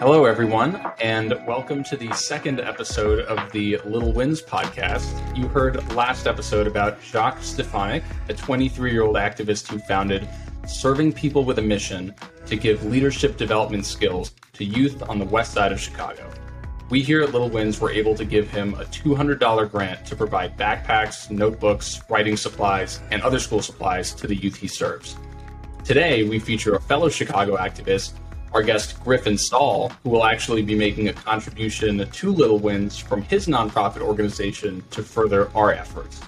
Hello, everyone, and welcome to the second episode of the Little Wins podcast. You heard last episode about Jacque Stefanic, a 23 year old activist who founded Serving People with a Mission to give leadership development skills to youth on the west side of Chicago. We here at Little Wins were able to give him a $200 grant to provide backpacks, notebooks, writing supplies, and other school supplies to the youth he serves. Today, we feature a fellow Chicago activist our guest Griffen Saul, who will actually be making a contribution to Little Wins from his nonprofit organization to further our efforts.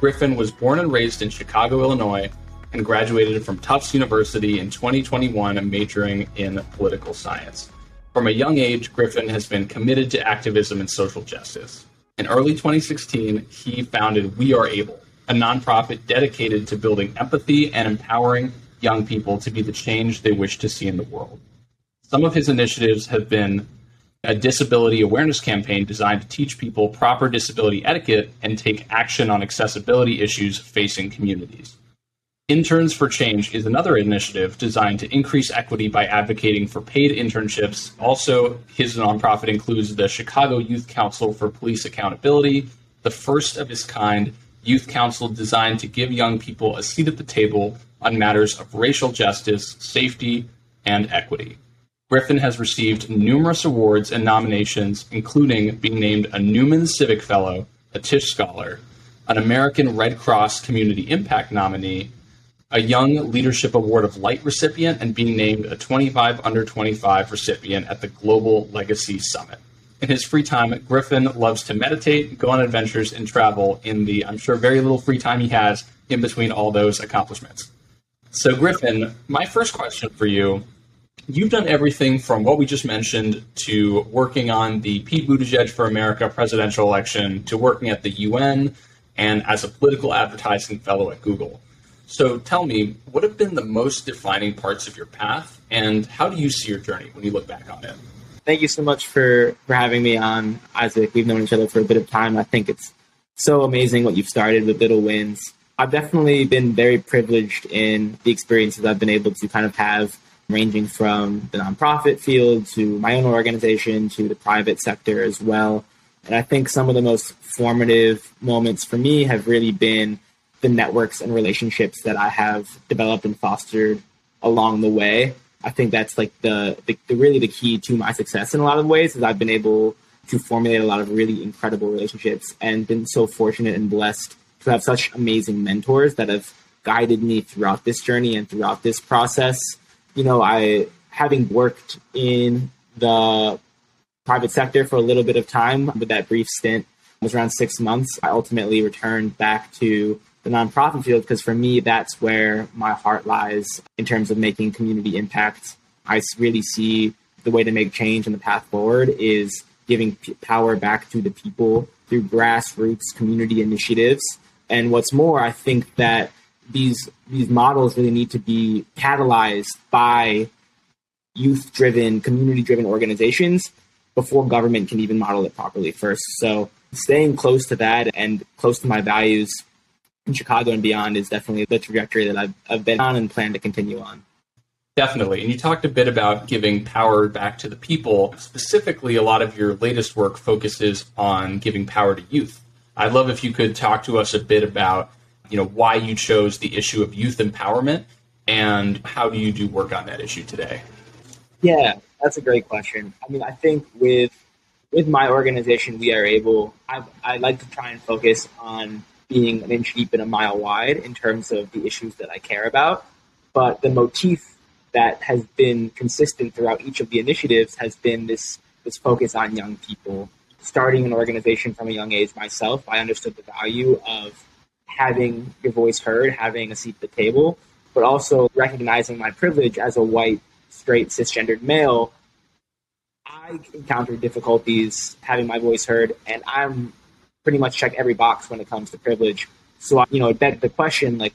Griffen was born and raised in Chicago, Illinois, and graduated from Tufts University in 2021, majoring in political science. From a young age, Griffen has been committed to activism and social justice. In early 2016, he founded We Are Able, a nonprofit dedicated to building empathy and empowering young people to be the change they wish to see in the world. Some of his initiatives have been a disability awareness campaign designed to teach people proper disability etiquette and take action on accessibility issues facing communities. Interns for Change is another initiative designed to increase equity by advocating for paid internships. Also, his nonprofit includes the Chicago Youth Council for Police Accountability, the first of its kind youth council designed to give young people a seat at the table on matters of racial justice, safety, and equity. Griffen has received numerous awards and nominations, including being named a Newman Civic Fellow, a Tisch Scholar, an American Red Cross Community Impact nominee, a Young Leadership Award of Light recipient, and being named a 25 under 25 recipient at the Global Legacy Summit. In his free time, Griffen loves to meditate, go on adventures, and travel in the, I'm sure, very little free time he has in between all those accomplishments. So, Griffen, my first question for you You've done everything from what we just mentioned to working on the Pete Buttigieg for America presidential election to working at the UN and as a political advertising fellow at Google. So tell me, what have been the most defining parts of your path and how do you see your journey when you look back on it? Thank you so much for, for having me on, Isaac. We've known each other for a bit of time. I think it's so amazing what you've started with Little Wins. I've definitely been very privileged in the experiences I've been able to kind of have ranging from the nonprofit field to my own organization to the private sector as well. And I think some of the most formative moments for me have really been the networks and relationships that I have developed and fostered along the way. I think that's like the, the, the really the key to my success in a lot of ways is I've been able to formulate a lot of really incredible relationships and been so fortunate and blessed to have such amazing mentors that have guided me throughout this journey and throughout this process you know, I having worked in the private sector for a little bit of time with that brief stint was around six months. I ultimately returned back to the nonprofit field because for me, that's where my heart lies in terms of making community impact. I really see the way to make change and the path forward is giving power back to the people through grassroots community initiatives. And what's more, I think that these these models really need to be catalyzed by youth driven, community driven organizations before government can even model it properly first. So staying close to that and close to my values in Chicago and beyond is definitely the trajectory that I've, I've been on and plan to continue on. Definitely. And you talked a bit about giving power back to the people. Specifically, a lot of your latest work focuses on giving power to youth. I'd love if you could talk to us a bit about you know why you chose the issue of youth empowerment and how do you do work on that issue today? Yeah that's a great question. I mean i think with with my organization we are able i i like to try and focus on being an inch deep and a mile wide in terms of the issues that i care about. But the motif that has been consistent throughout each of the initiatives has been this this focus on young people. Starting an organization from a young age myself i understood the value of having your voice heard, having a seat at the table, but also recognizing my privilege as a white, straight, cisgendered male. I encounter difficulties having my voice heard, and I'm pretty much check every box when it comes to privilege. So, you know, the question, like,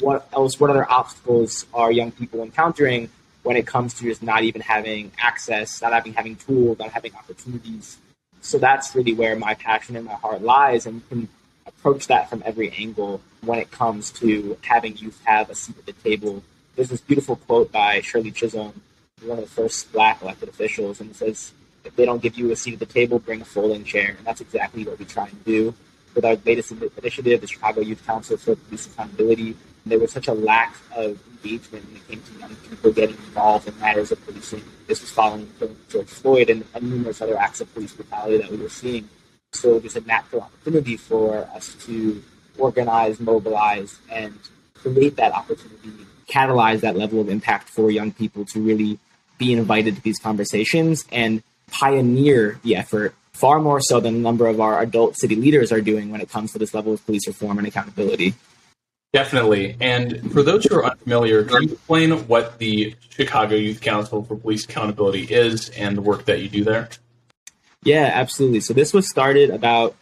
what else, what other obstacles are young people encountering when it comes to just not even having access, not having having tools, not having opportunities? So that's really where my passion and my heart lies. And approach that from every angle when it comes to having youth have a seat at the table. There's this beautiful quote by Shirley Chisholm one of the first black elected officials, and it says if they don't give you a seat at the table, bring a folding chair, and that's exactly what we try and do with our latest initiative, the Chicago Youth Council for Police Accountability. There was such a lack of engagement when it came to young people getting involved in matters of policing. This was following George Floyd and, numerous other acts of police brutality that we were seeing. So there's a natural opportunity for us to organize, mobilize, and create that opportunity, catalyze that level of impact for young people to really be invited to these conversations and pioneer the effort far more so than a number of our adult city leaders are doing when it comes to this level of police reform and accountability. Definitely. And for those who are unfamiliar, can you explain what the Chicago Youth Council for Police Accountability is and the work that you do there? Yeah, absolutely. So this was started about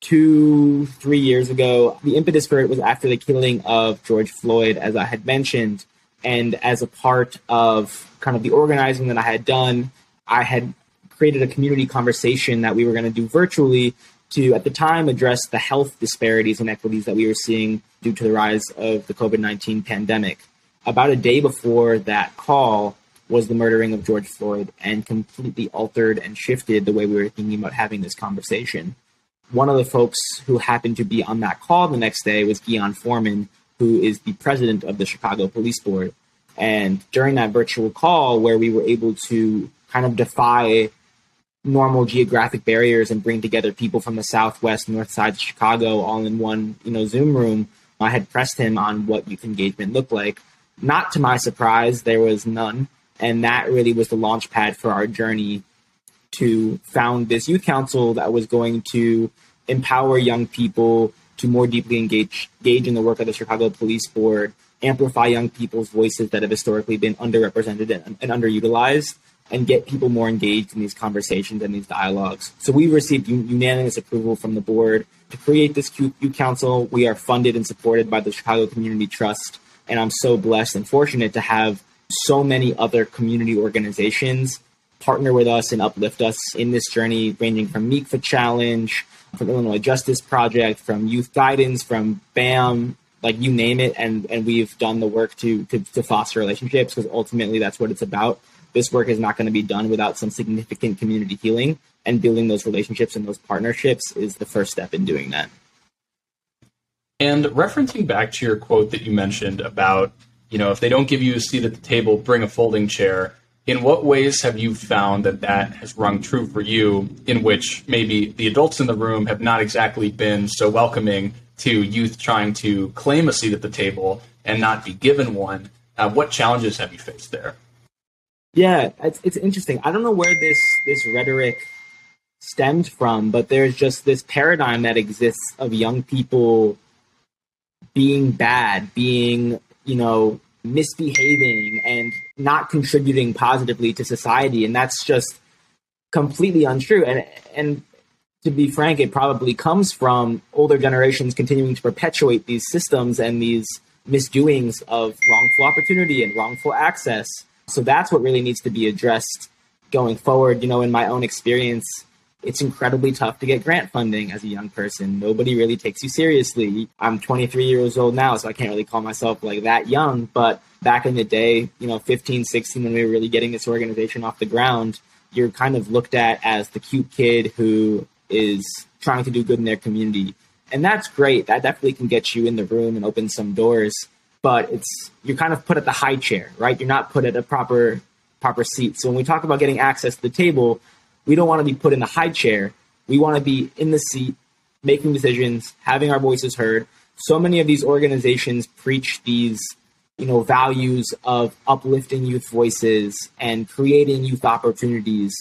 two, three years ago. The impetus for it was after the killing of George Floyd, as I had mentioned. And as a part of kind of the organizing that I had done, I had created a community conversation that we were going to do virtually to, at the time, address the health disparities and inequities that we were seeing due to the rise of the COVID 19 pandemic. About a day before that call was the murdering of George Floyd and completely altered and shifted the way we were thinking about having this conversation. One of the folks who happened to be on that call the next day was Ghian Foreman, who is the president of the Chicago Police Board. And during that virtual call, where we were able to kind of defy normal geographic barriers and bring together people from the southwest, north side of Chicago all in one, you know, Zoom room, I had pressed him on what youth engagement looked like. Not to my surprise, there was none. And that really was the launch pad for our journey to found this youth council that was going to empower young people to more deeply engage, engage in the work of the Chicago Police Board, amplify young people's voices that have historically been underrepresented and, and underutilized, and get people more engaged in these conversations and these dialogues. So we received unanimous approval from the board to create this youth Council. We are funded and supported by the Chicago Community Trust, and I'm so blessed and fortunate to have so many other community organizations partner with us and uplift us in this journey, ranging from MECFA Challenge, from Illinois Justice Project, from Youth Guidance, from BAM, like you name it, and and we've done the work to to, to foster relationships because ultimately that's what it's about this work is not going to be done without some significant community healing and building those relationships and those partnerships is the first step in doing that. And referencing back to your quote that you mentioned about, you know, if they don't give you a seat at the table, bring a folding chair. In what ways have you found that that has rung true for you, in which maybe the adults in the room have not exactly been so welcoming to youth trying to claim a seat at the table and not be given one? Uh, what challenges have you faced there? Yeah, it's it's interesting. I don't know where this this rhetoric stemmed from, but there's just this paradigm that exists of young people being bad, being, you know, misbehaving and not contributing positively to society. And that's just completely untrue. And and to be frank it probably comes from older generations continuing to perpetuate these systems and these misdoings of wrongful opportunity and wrongful access. So that's what really needs to be addressed going forward. You know, in my own experience, it's incredibly tough to get grant funding as a young person. Nobody really takes you seriously. I'm 23 years old now, so I can't really call myself like that young. But back in the day, you know, 15, 16, when we were really getting this organization off the ground, you're kind of looked at as the cute kid who is trying to do good in their community. And that's great. That definitely can get you in the room and open some doors but it's you're kind of put at the high chair, right? You're not put at a proper proper seat. So when we talk about getting access to the table, we don't want to be put in the high chair. We want to be in the seat, making decisions, having our voices heard. So many of these organizations preach these, you know, values of uplifting youth voices and creating youth opportunities.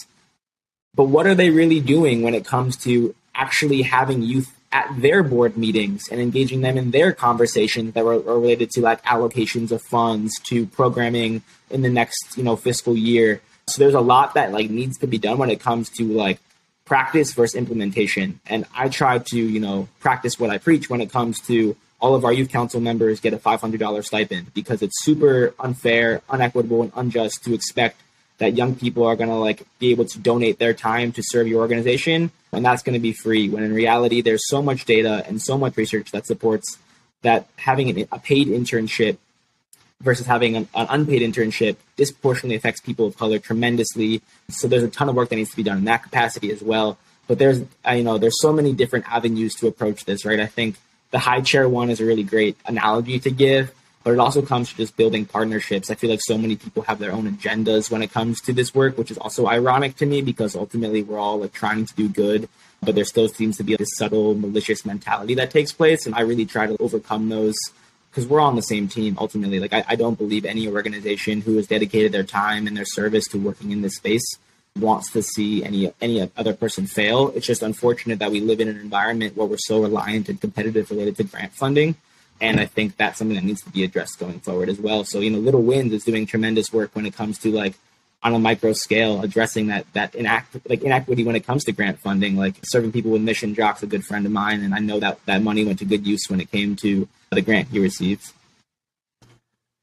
But what are they really doing when it comes to actually having youth at their board meetings and engaging them in their conversations that were, were related to like allocations of funds to programming in the next you know fiscal year so there's a lot that like needs to be done when it comes to like practice versus implementation. And i try to you know practice what i preach when it comes to all of our youth council members get a $500 stipend because it's super unfair unequitable and unjust to expect that young people are going to like be able to donate their time to serve your organization. And that's going to be free when in reality there's so much data and so much research that supports that having a paid internship versus having an, an, unpaid internship disproportionately affects people of color tremendously. So there's a ton of work that needs to be done in that capacity as well. But there's, you know, there's so many different avenues to approach this, right? I think the high chair one is a really great analogy to give, but it also comes to just building partnerships. I feel like so many people have their own agendas when it comes to this work, which is also ironic to me because ultimately we're all like trying to do good, but there still seems to be this subtle malicious mentality that takes place. And I really try to overcome those because we're on the same team ultimately. Like I, I, don't believe any organization who has dedicated their time and their service to working in this space wants to see any any other person fail. It's just unfortunate that we live in an environment where we're so reliant and competitive related to grant funding. And I think that's something that needs to be addressed going forward as well. So, you know, Little Wins is doing tremendous work when it comes to like on a micro scale, addressing that that inact like inequity when it comes to grant funding. Like serving people with mission Jacque's a good friend of mine, and I know that that money went to good use when it came to the grant he received.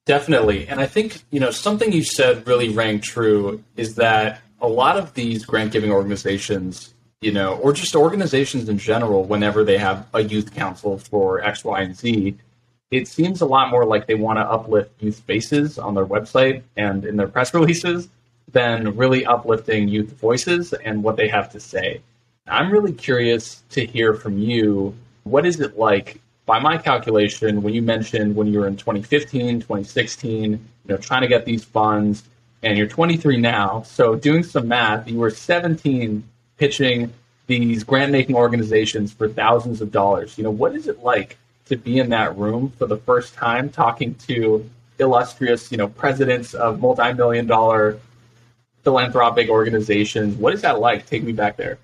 Definitely, and I think you know something you said really rang true is that a lot of these grant giving organizations, you know, or just organizations in general, whenever they have a youth council for X, Y, and Z, it seems a lot more like they want to uplift youth faces on their website and in their press releases than really uplifting youth voices and what they have to say. I'm really curious to hear from you. What is it like? By my calculation, when you mentioned when you were in 2015, 2016, you know, trying to get these funds, and you're 23 now, so doing some math, you were 17 pitching these grant making organizations for thousands of dollars. You know, what is it like to be in that room for the first time talking to illustrious, you know, presidents of multi-million dollar philanthropic organizations. What is that like? Take me back there.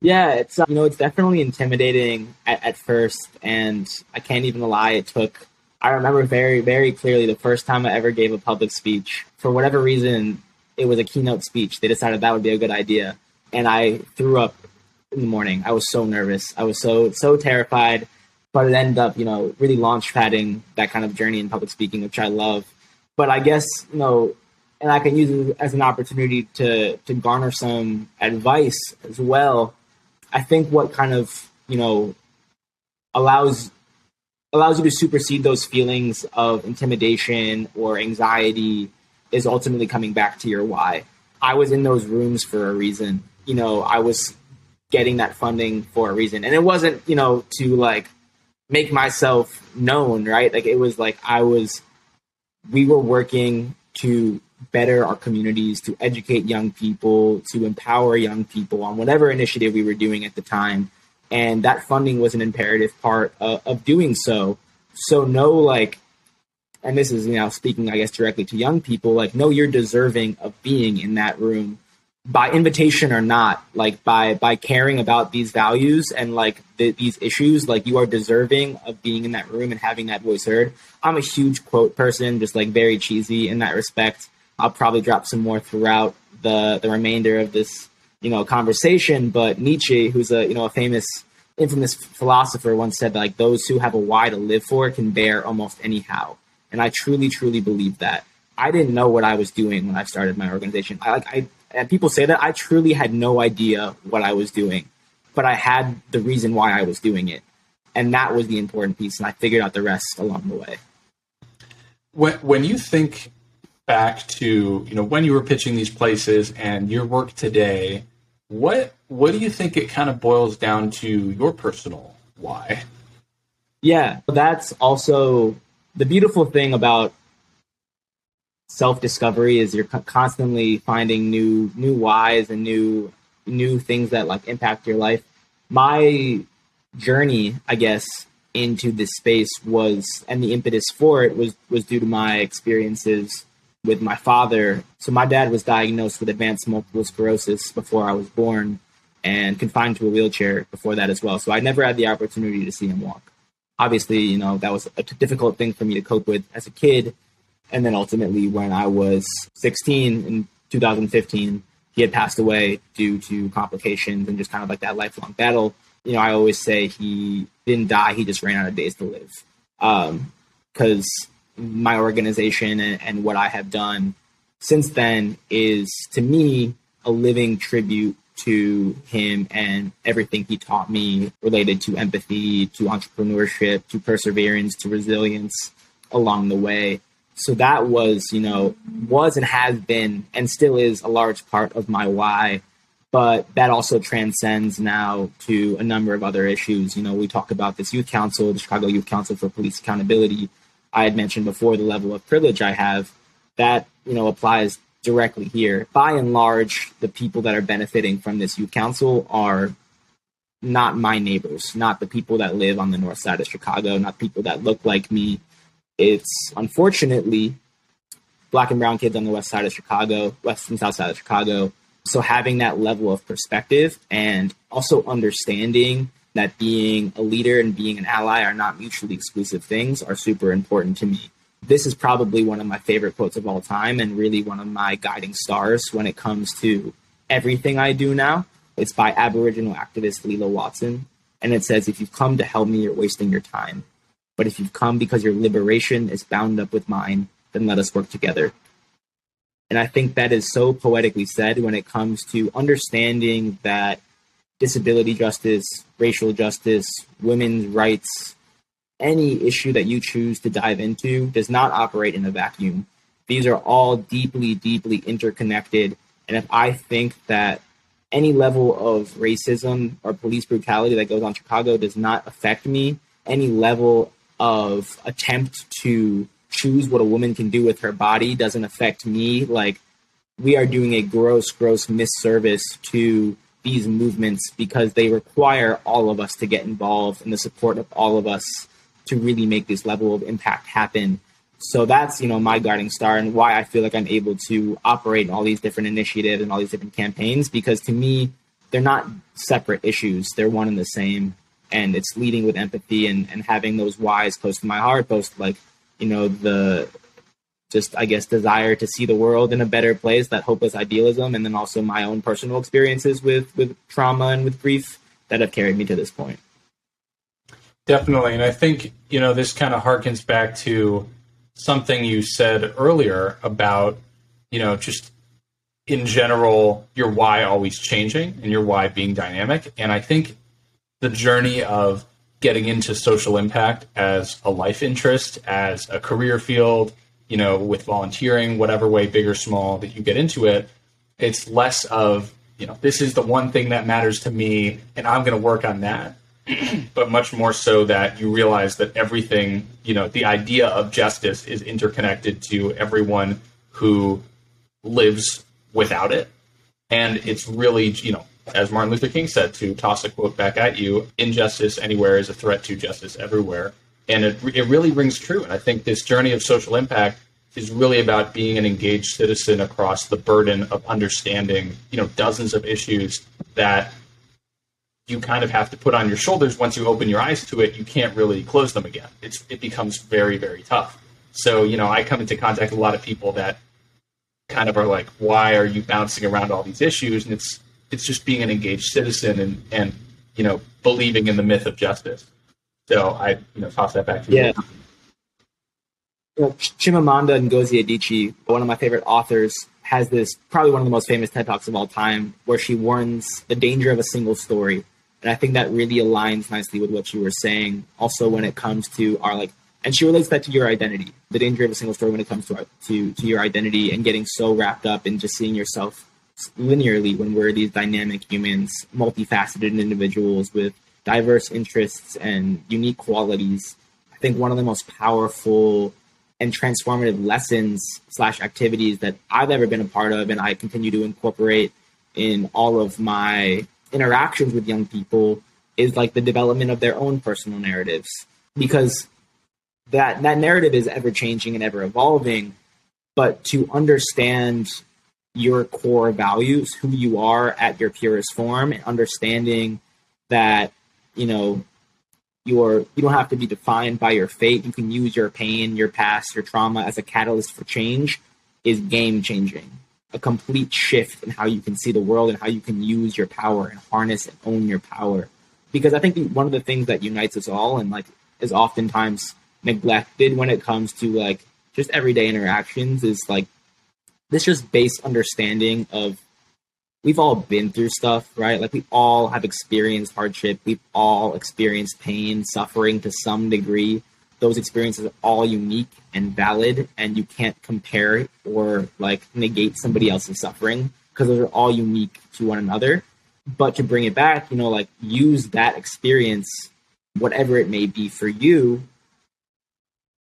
Yeah, it's uh, you know it's definitely intimidating at, at first, and I can't even lie. It took. I remember very very clearly the first time I ever gave a public speech. For whatever reason, it was a keynote speech. They decided that would be a good idea, and I threw up in the morning. I was so nervous. I was so so terrified, but it ended up you know really launch padding that kind of journey in public speaking, which I love. But I guess you know and I can use it as an opportunity to to garner some advice as well. I think what kind of you know allows allows you to supersede those feelings of intimidation or anxiety is ultimately coming back to your why. I was in those rooms for a reason. You know, I was getting that funding for a reason. And it wasn't, you know, to like make myself known, right? Like it was like I was we were working to better our communities, to educate young people, to empower young people on whatever initiative we were doing at the time. And that funding was an imperative part of, of doing so. So, no, like, and this is, you know, speaking, I guess, directly to young people, like, no, you're deserving of being in that room by invitation or not like by by caring about these values and like the, these issues like you are deserving of being in that room and having that voice heard i'm a huge quote person just like very cheesy in that respect I'll probably drop some more throughout the the remainder of this you know conversation. But Nietzsche, who's a you know a famous infamous philosopher, once said that like those who have a why to live for can bear almost anyhow, and I truly truly believe that. I didn't know what I was doing when I started my organization. I like I and people say that I truly had no idea what I was doing, but I had the reason why I was doing it, and that was the important piece, and I figured out the rest along the way. When when you think back to you know when you were pitching these places and your work today what what do you think it kind of boils down to your personal why? Yeah that's also the beautiful thing about self discovery is you're constantly finding new new whys and new new things that like impact your life. My journey i guess into this space was and the impetus for it was was due to my experiences with my father. So my dad was diagnosed with advanced multiple sclerosis before I was born and confined to a wheelchair before that as well. So I never had the opportunity to see him walk. Obviously, you know, that was a difficult thing for me to cope with as a kid. And then ultimately, when I was 16 in 2015, he had passed away due to complications and just kind of like that lifelong battle. You know, I always say he didn't die, he just ran out of days to live. Because um, my organization and, and what I have done since then is to me a living tribute to him and everything he taught me related to empathy, to entrepreneurship, to perseverance, to resilience along the way. so that was, you know, was and has been and still is a large part of my why. But that also transcends now to a number of other issues. You know, we talk about this youth council, the Chicago Youth Council for Police Accountability. I had mentioned before the level of privilege I have. That, you know, applies directly here. By and large, the people that are benefiting from this youth council are not my neighbors, not the people that live on the north side of Chicago, not people that look like me. It's unfortunately black and brown kids on the west side of Chicago, west and south side of Chicago. So having that level of perspective and also understanding that being a leader and being an ally are not mutually exclusive things are super important to me. This is probably one of my favorite quotes of all time and really one of my guiding stars when it comes to everything I do now. It's by Aboriginal activist Lilla Watson. And it says, If you've come to help me, you're wasting your time. But if you've come because your liberation is bound up with mine, then let us work together. And I think that is so poetically said when it comes to understanding that disability justice, racial justice, women's rights, any issue that you choose to dive into does not operate in a vacuum. These are all deeply, deeply interconnected. And if I think that any level of racism or police brutality that goes on Chicago does not affect me. Any level of attempt to choose what a woman can do with her body doesn't affect me. Like we are doing a gross, gross misservice to these movements because they require all of us to get involved and the support of all of us to really make this level of impact happen. So that's you know my guiding star and why I feel like I'm able to operate in all these different initiatives and all these different campaigns because to me they're not separate issues. They're one and the same. And it's leading with empathy and, and having those whys close to my heart both like you know the just I guess desire to see the world in a better place that hopeless idealism and then also my own personal experiences with with trauma and with grief that have carried me to this point definitely and I think you know this kind of harkens back to something you said earlier about, you know, just in general, your why always changing and your why being dynamic. And I think the journey of getting into social impact as a life interest, as a career field, you know, with volunteering, whatever way, big or small, that you get into it, it's less of, you know, this is the one thing that matters to me and I'm going to work on that but much more so that you realize that everything, you know, the idea of justice is interconnected to everyone who lives without it. And it's really, you know, as Martin Luther King said, to toss a quote back at you, injustice anywhere is a threat to justice everywhere. And it, it really rings true. And I think this journey of social impact is really about being an engaged citizen across the burden of understanding, you know, dozens of issues that you kind of have to put on your shoulders. Once you open your eyes to it you can't really close them again. It's it becomes very very tough. So you know i come into contact with a lot of people that kind of are like why are you bouncing around all these issues? And it's it's just being an engaged citizen and and you know believing in the myth of justice so i you know toss that back to yeah. you well, Chimamanda Ngozi Adichie, one of my favorite authors, has this probably one of the most famous TED Talks of all time, where she warns the danger of a single story and I think that really aligns nicely with what you were saying. Also, when it comes to our like, and she relates that to your identity, the danger of a single story when it comes to our, to to your identity and getting so wrapped up in just seeing yourself linearly when we're these dynamic humans, multifaceted individuals with diverse interests and unique qualities. I think one of the most powerful and transformative lessons slash activities that I've ever been a part of, and I continue to incorporate in all of my interactions with young people is like the development of their own personal narratives because that that narrative is ever changing and ever evolving but to understand your core values who you are at your purest form and understanding that you know you're you don't have to be defined by your fate you can use your pain your past your trauma as a catalyst for change is game changing a complete shift in how you can see the world and how you can use your power and harness and own your power. Because I think one of the things that unites us all and like is oftentimes neglected when it comes to like just everyday interactions is like this just base understanding of we've all been through stuff, right? Like we all have experienced hardship, we've all experienced pain, suffering to some degree. those experiences are all unique and valid and you can't compare or like negate somebody else's suffering because those are all unique to one another but to bring it back you know like use that experience whatever it may be for you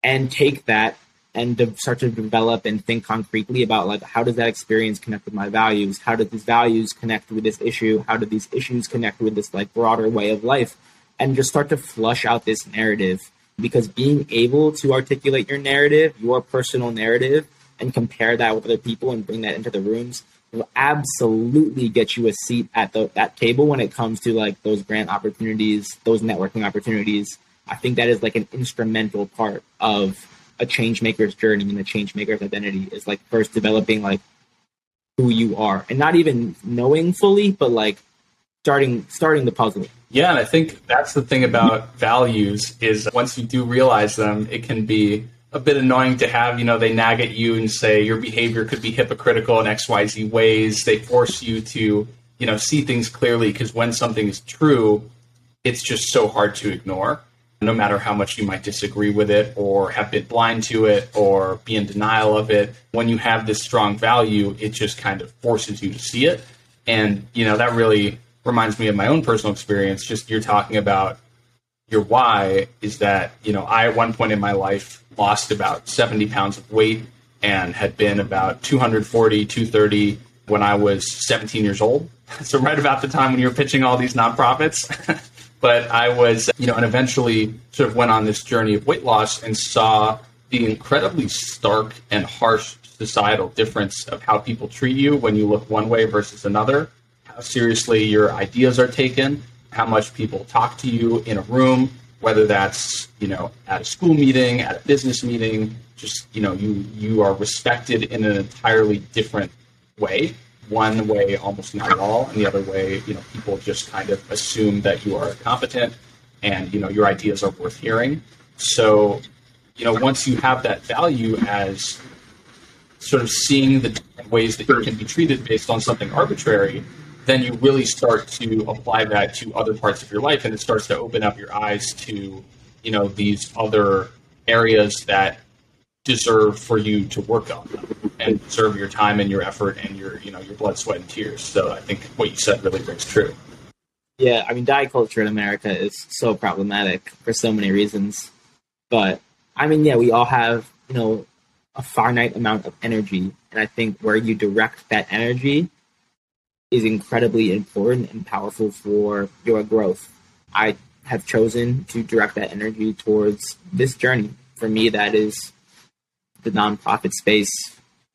and take that and to start to develop and think concretely about like how does that experience connect with my values? How do these values connect with this issue? How do these issues connect with this like broader way of life? And just start to flush out this narrative. Because being able to articulate your narrative, your personal narrative, and compare that with other people and bring that into the rooms will absolutely get you a seat at the, that table when it comes to like those grant opportunities, those networking opportunities. I think that is like an instrumental part of a change maker's journey and a change maker's identity is like first developing like who you are and not even knowing fully, but like starting starting the puzzle. Yeah, and I think that's the thing about values is once you do realize them, it can be a bit annoying to have, you know, they nag at you and say your behavior could be hypocritical in XYZ ways. They force you to, you know, see things clearly because when something is true, it's just so hard to ignore. No matter how much you might disagree with it or have been blind to it or be in denial of it, when you have this strong value, it just kind of forces you to see it. And, you know, that really reminds me of my own personal experience. Just you're talking about your why is that, you know, I at one point in my life lost about 70 pounds of weight and had been about 240, 230 when I was 17 years old. So right about the time when you're pitching all these nonprofits. but I was, you know, and eventually sort of went on this journey of weight loss and saw the incredibly stark and harsh societal difference of how people treat you when you look one way versus another how seriously your ideas are taken, how much people talk to you in a room, whether that's you know at a school meeting, at a business meeting, just you know you you are respected in an entirely different way. One way almost not at all, and the other way, you know, people just kind of assume that you are competent and you know your ideas are worth hearing. So, you know, once you have that value as sort of seeing the ways that you can be treated based on something arbitrary, then you really start to apply that to other parts of your life and it starts to open up your eyes to you know these other areas that deserve for you to work on them and deserve your time and your effort and your you know your blood sweat and tears. So i think what you said really rings true. Yeah i mean diet culture in america is so problematic for so many reasons. But i mean yeah we all have you know a finite amount of energy. And i think where you direct that energy is incredibly important and powerful for your growth. I have chosen to direct that energy towards this journey. For me, that is the nonprofit space,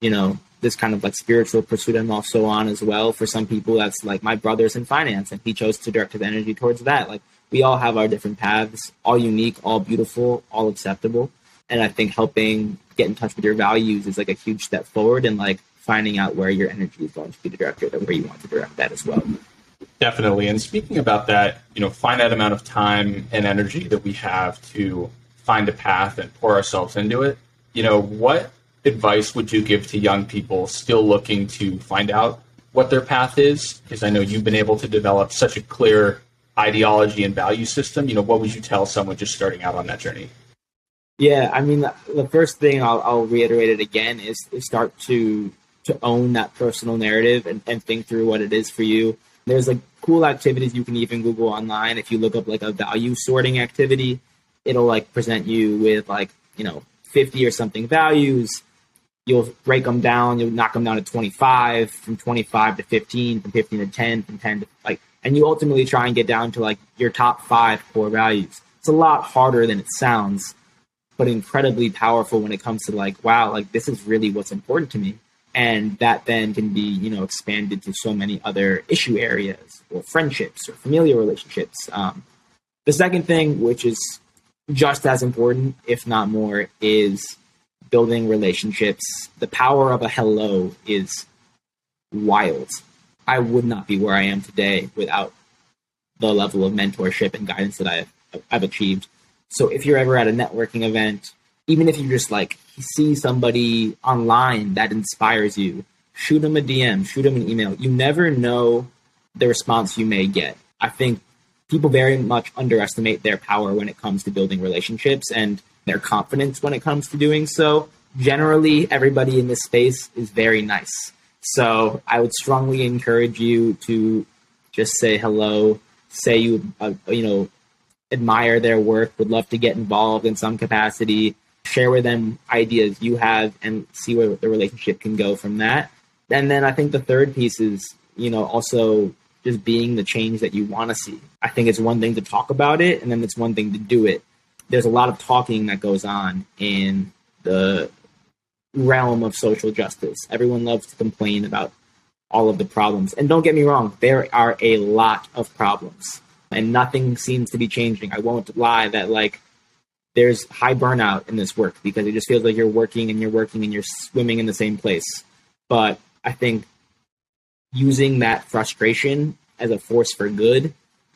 you know, this kind of like spiritual pursuit I'm also on as well. For some people, that's like my brother's in finance, and he chose to direct his energy towards that. Like we all have our different paths, all unique, all beautiful, all acceptable. And I think helping get in touch with your values is like a huge step forward and like finding out where your energy is going to be directed and where you want to direct that as well. Definitely. And speaking about that, you know, finite amount of time and energy that we have to find a path and pour ourselves into it, you know, what advice would you give to young people still looking to find out what their path is? Because I know you've been able to develop such a clear ideology and value system. You know, what would you tell someone just starting out on that journey? Yeah, I mean, the first thing I'll, I'll reiterate it again is, is start to to own that personal narrative and, and think through what it is for you. There's like cool activities you can even Google online. If you look up like a value sorting activity, it'll like present you with like, you know, 50 or something values. You'll break them down. You'll knock them down to 25, from 25 to 15, from 15 to 10, from 10 to like, and you ultimately try and get down to like your top five core values. It's a lot harder than it sounds, but incredibly powerful when it comes to like, wow, like this is really what's important to me and that then can be you know expanded to so many other issue areas or friendships or familial relationships um, the second thing which is just as important if not more is building relationships the power of a hello is wild i would not be where i am today without the level of mentorship and guidance that i've, I've achieved so if you're ever at a networking event even if you just like see somebody online that inspires you, shoot them a DM, shoot them an email. You never know the response you may get. I think people very much underestimate their power when it comes to building relationships. And their confidence when it comes to doing so. Generally, everybody in this space is very nice. So I would strongly encourage you to just say hello, say you uh, you know admire their work, would love to get involved in some capacity, share with them ideas you have, and see where the relationship can go from that. And then I think the third piece is you know also just being the change that you want to see. I think it's one thing to talk about it, and then it's one thing to do it. There's a lot of talking that goes on in the realm of social justice. Everyone loves to complain about all of the problems. And don't get me wrong, there are a lot of problems, and nothing seems to be changing. I won't lie that, like, there's high burnout in this work because it just feels like you're working and you're working and you're swimming in the same place. But I think using that frustration as a force for good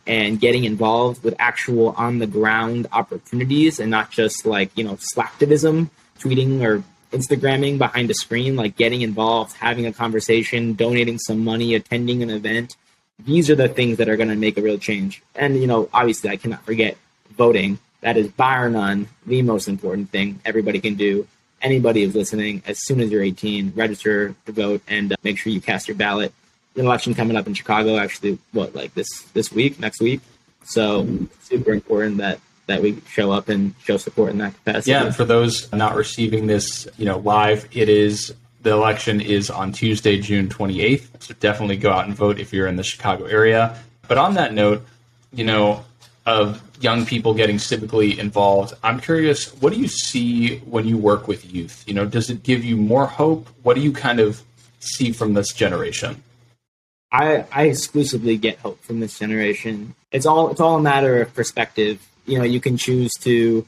and getting involved with actual on the ground opportunities and not just like, you know, slacktivism, tweeting or Instagramming behind a screen, like getting involved, having a conversation, donating some money, attending an event. These are the things that are going to make a real change. And, you know, obviously, I cannot forget voting. That is, bar none, the most important thing everybody can do. Anybody who's listening, as soon as you're 18, register to vote and uh, make sure you cast your ballot an election coming up in Chicago. Actually, what like this this week, next week. So super important that that we show up and show support in that capacity. Yeah, for those not receiving this, you know, live, it is the election is on Tuesday, June 28th. So definitely go out and vote if you're in the Chicago area. But on that note, you know, of young people getting civically involved, I'm curious, what do you see when you work with youth? You know, does it give you more hope? What do you kind of see from this generation? I, I exclusively get hope from this generation. It's all it's all a matter of perspective. You know, you can choose to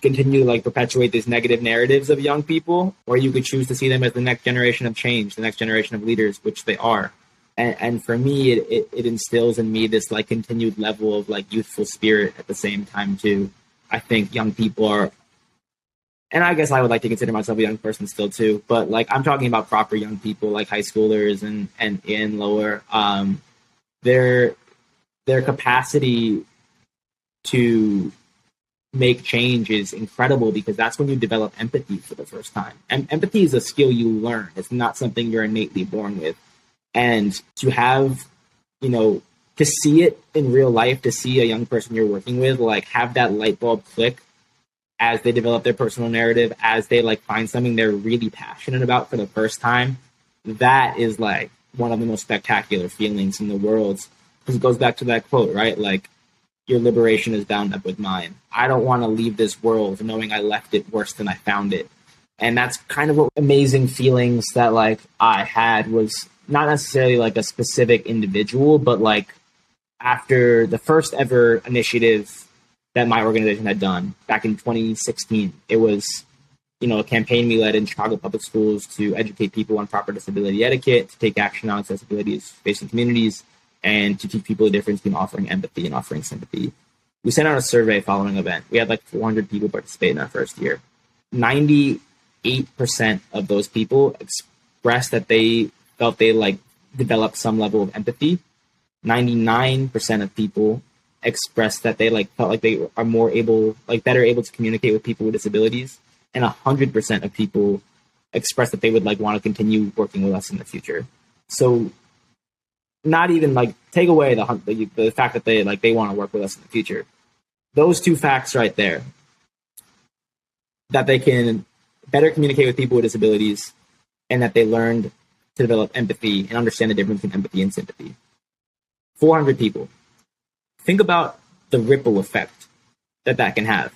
continue to like perpetuate these negative narratives of young people, or you could choose to see them as the next generation of change, the next generation of leaders, which they are. And, and for me, it, it, it instills in me this like continued level of like youthful spirit at the same time too. I think young people are and I guess I would like to consider myself a young person still too, but like I'm talking about proper young people, like high schoolers and and in lower, um, their their capacity to make change is incredible because that's when you develop empathy for the first time. And empathy is a skill you learn; it's not something you're innately born with. And to have, you know, to see it in real life, to see a young person you're working with, like have that light bulb click as they develop their personal narrative, as they like find something they're really passionate about for the first time, that is like one of the most spectacular feelings in the world. Because it goes back to that quote, right? Like, your liberation is bound up with mine. I don't want to leave this world knowing I left it worse than I found it. And that's kind of what amazing feelings that like I had was not necessarily like a specific individual, but like after the first ever initiative that my organization had done back in 2016. It was, you know, a campaign we led in Chicago public schools to educate people on proper disability etiquette, to take action on accessibility facing communities, and to teach people the difference between offering empathy and offering sympathy. We sent out a survey following event. We had like 400 people participate in our first year. 98% of those people expressed that they felt they like developed some level of empathy. 99% of people expressed that they like felt like they are more able, like better able to communicate with people with disabilities, and hundred percent of people expressed that they would like want to continue working with us in the future. So, not even like take away the the, the fact that they like they want to work with us in the future. Those two facts right there, that they can better communicate with people with disabilities, and that they learned to develop empathy and understand the difference between empathy and sympathy. 400 people think about the ripple effect that that can have.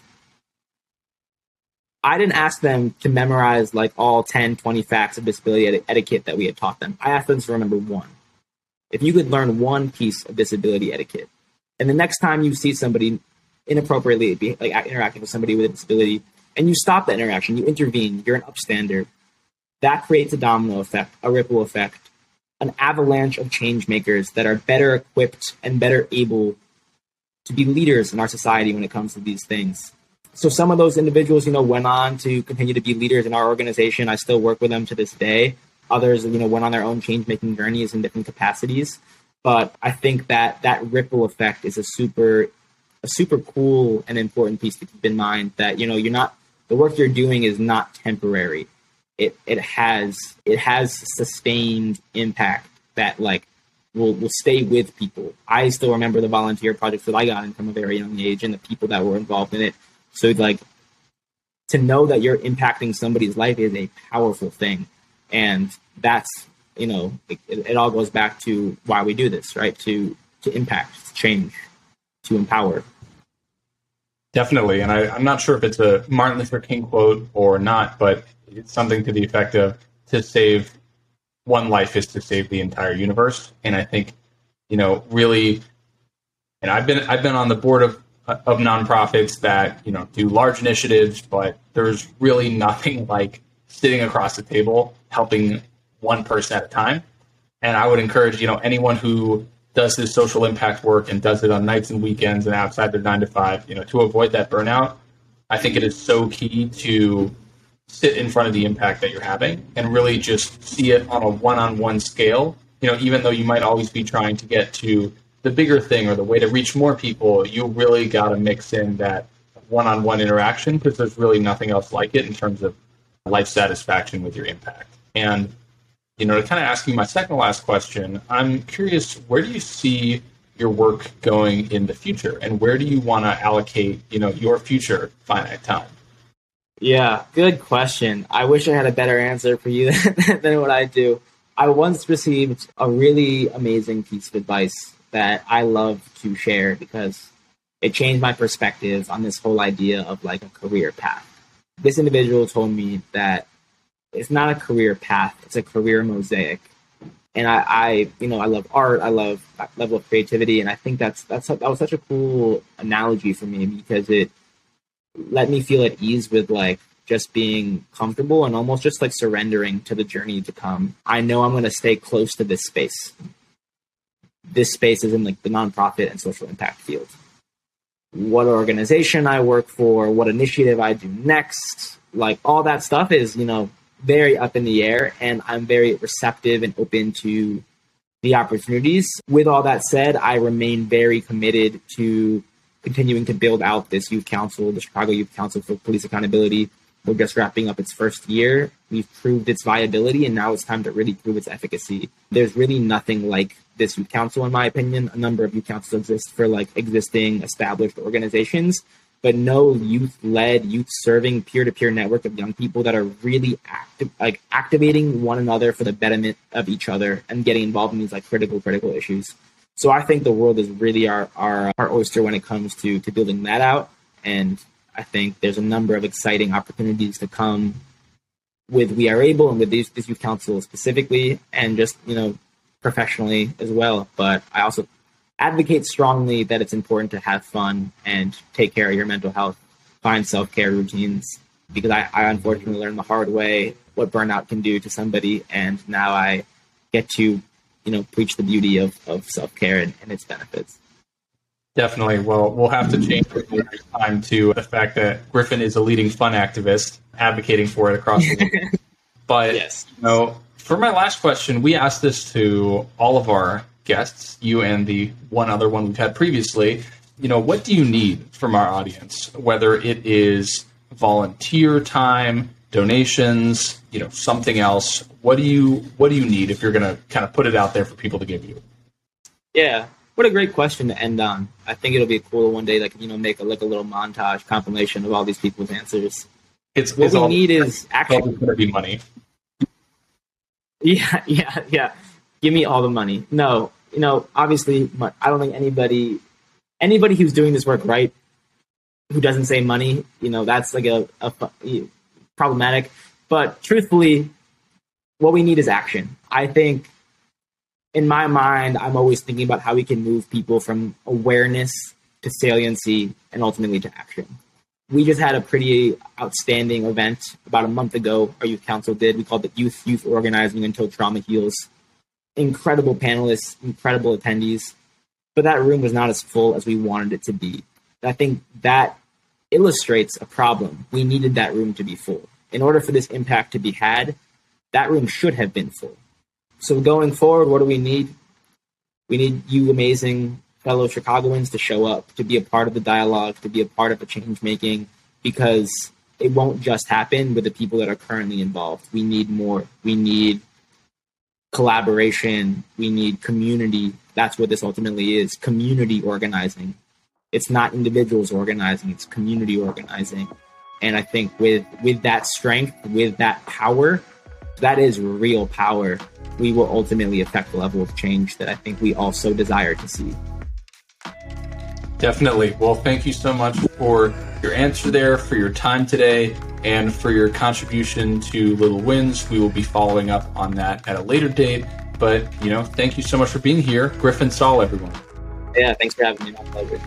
I didn't ask them to memorize like all 10, 20 facts of disability eti- etiquette that we had taught them. I asked them to remember one. If you could learn one piece of disability etiquette, and the next time you see somebody inappropriately be, like interacting with somebody with a disability, and you stop that interaction, you intervene, you're an upstander, that creates a domino effect, a ripple effect, an avalanche of change makers that are better equipped and better able to be leaders in our society when it comes to these things. So some of those individuals, you know, went on to continue to be leaders in our organization. I still work with them to this day. Others, you know, went on their own change making journeys in different capacities. But I think that that ripple effect is a super a super cool and important piece to keep in mind that you know you're not the work you're doing is not temporary. It it has it has sustained impact that like will will stay with people. I still remember the volunteer projects that I got in from a very young age and the people that were involved in it. So like to know that you're impacting somebody's life is a powerful thing, and that's you know it, it all goes back to why we do this, right? To to impact, to change, to empower. Definitely, and I, I'm not sure if it's a Martin Luther King quote or not, but it's something to the effect of to save one life is to save the entire universe. And I think, you know, really, and I've been I've been on the board of of nonprofits that you know do large initiatives, but there's really nothing like sitting across the table helping one person at a time. And I would encourage you know anyone who does this social impact work and does it on nights and weekends and outside their nine to five, you know, to avoid that burnout, I think it is so key to sit in front of the impact that you're having and really just see it on a one-on-one scale. You know, even though you might always be trying to get to the bigger thing or the way to reach more people, you really got to mix in that one-on-one interaction because there's really nothing else like it in terms of life satisfaction with your impact. And you know, to kind of ask you my second last question, I'm curious, where do you see your work going in the future, and where do you want to allocate, you know, your future finite time? Yeah, good question. I wish I had a better answer for you than what I do. I once received a really amazing piece of advice that I love to share because it changed my perspective on this whole idea of like a career path. This individual told me that it's not a career path; it's a career mosaic. And I, I, you know, I love art. I love level of creativity, and I think that's that's that was such a cool analogy for me because it let me feel at ease with like just being comfortable and almost just like surrendering to the journey to come. I know I'm going to stay close to this space. This space is in like the nonprofit and social impact field. What organization I work for, what initiative I do next, like all that stuff is, you know, very up in the air and I'm very receptive and open to the opportunities. With all that said, I remain very committed to continuing to build out this youth council, the Chicago Youth Council for Police Accountability. We're just wrapping up its first year. We've proved its viability, and now it's time to really prove its efficacy. There's really nothing like this youth council, in my opinion. A number of youth councils exist for like existing established organizations, but no youth-led, youth-serving peer-to-peer network of young people that are really active, like activating one another for the betterment of each other and getting involved in these like critical, critical issues. So I think the world is really our our, uh, our oyster when it comes to to building that out, and I think there's a number of exciting opportunities to come with We Are Able and with these, this youth council specifically, and just you know professionally as well. But I also advocate strongly that it's important to have fun and take care of your mental health, find self care routines. Because I, I unfortunately learned the hard way what burnout can do to somebody, and now I get to you know preach the beauty of, of self care and, and its benefits. Definitely. Well, we'll have to change next time to the fact that Griffen is a leading fun activist, advocating for it across the world. but yes. you know, for my last question, we asked this to all of our guests, you and the one other one we've had previously. You know, what do you need from our audience? Whether it is volunteer time, donations, you know, something else. What do you what do you need if you're going to kind of put it out there for people to give you? Yeah, what a great question to end on. I think it'll be cool one day, like you know, make a like a little montage compilation of all these people's answers. It's what it's we all, need is actually going to be money. Yeah, yeah, yeah. Give me all the money. No, you know, obviously, I don't think anybody anybody who's doing this work right who doesn't say money, you know, that's like a, a problematic. But truthfully, what we need is action. I think in my mind, I'm always thinking about how we can move people from awareness to saliency and ultimately to action. We just had a pretty outstanding event about a month ago. Our youth council did. We called it Youth Youth Organizing Until Trauma Heals. Incredible panelists, incredible attendees, but that room was not as full as we wanted it to be. I think that illustrates a problem. We needed that room to be full in order for this impact to be had, that room should have been full. So going forward, what do we need? We need you amazing fellow Chicagoans to show up, to be a part of the dialogue, to be a part of the change making, because it won't just happen with the people that are currently involved. We need more. We need collaboration. We need community. That's what this ultimately is community organizing. It's not individuals organizing, it's community organizing. And I think with with that strength, with that power, that is real power, we will ultimately affect the level of change that I think we also desire to see. Definitely. Well, thank you so much for your answer there, for your time today, and for your contribution to Little Wins. We will be following up on that at a later date. But, you know, thank you so much for being here. Griffen Saul, everyone. Yeah, thanks for having me. My pleasure.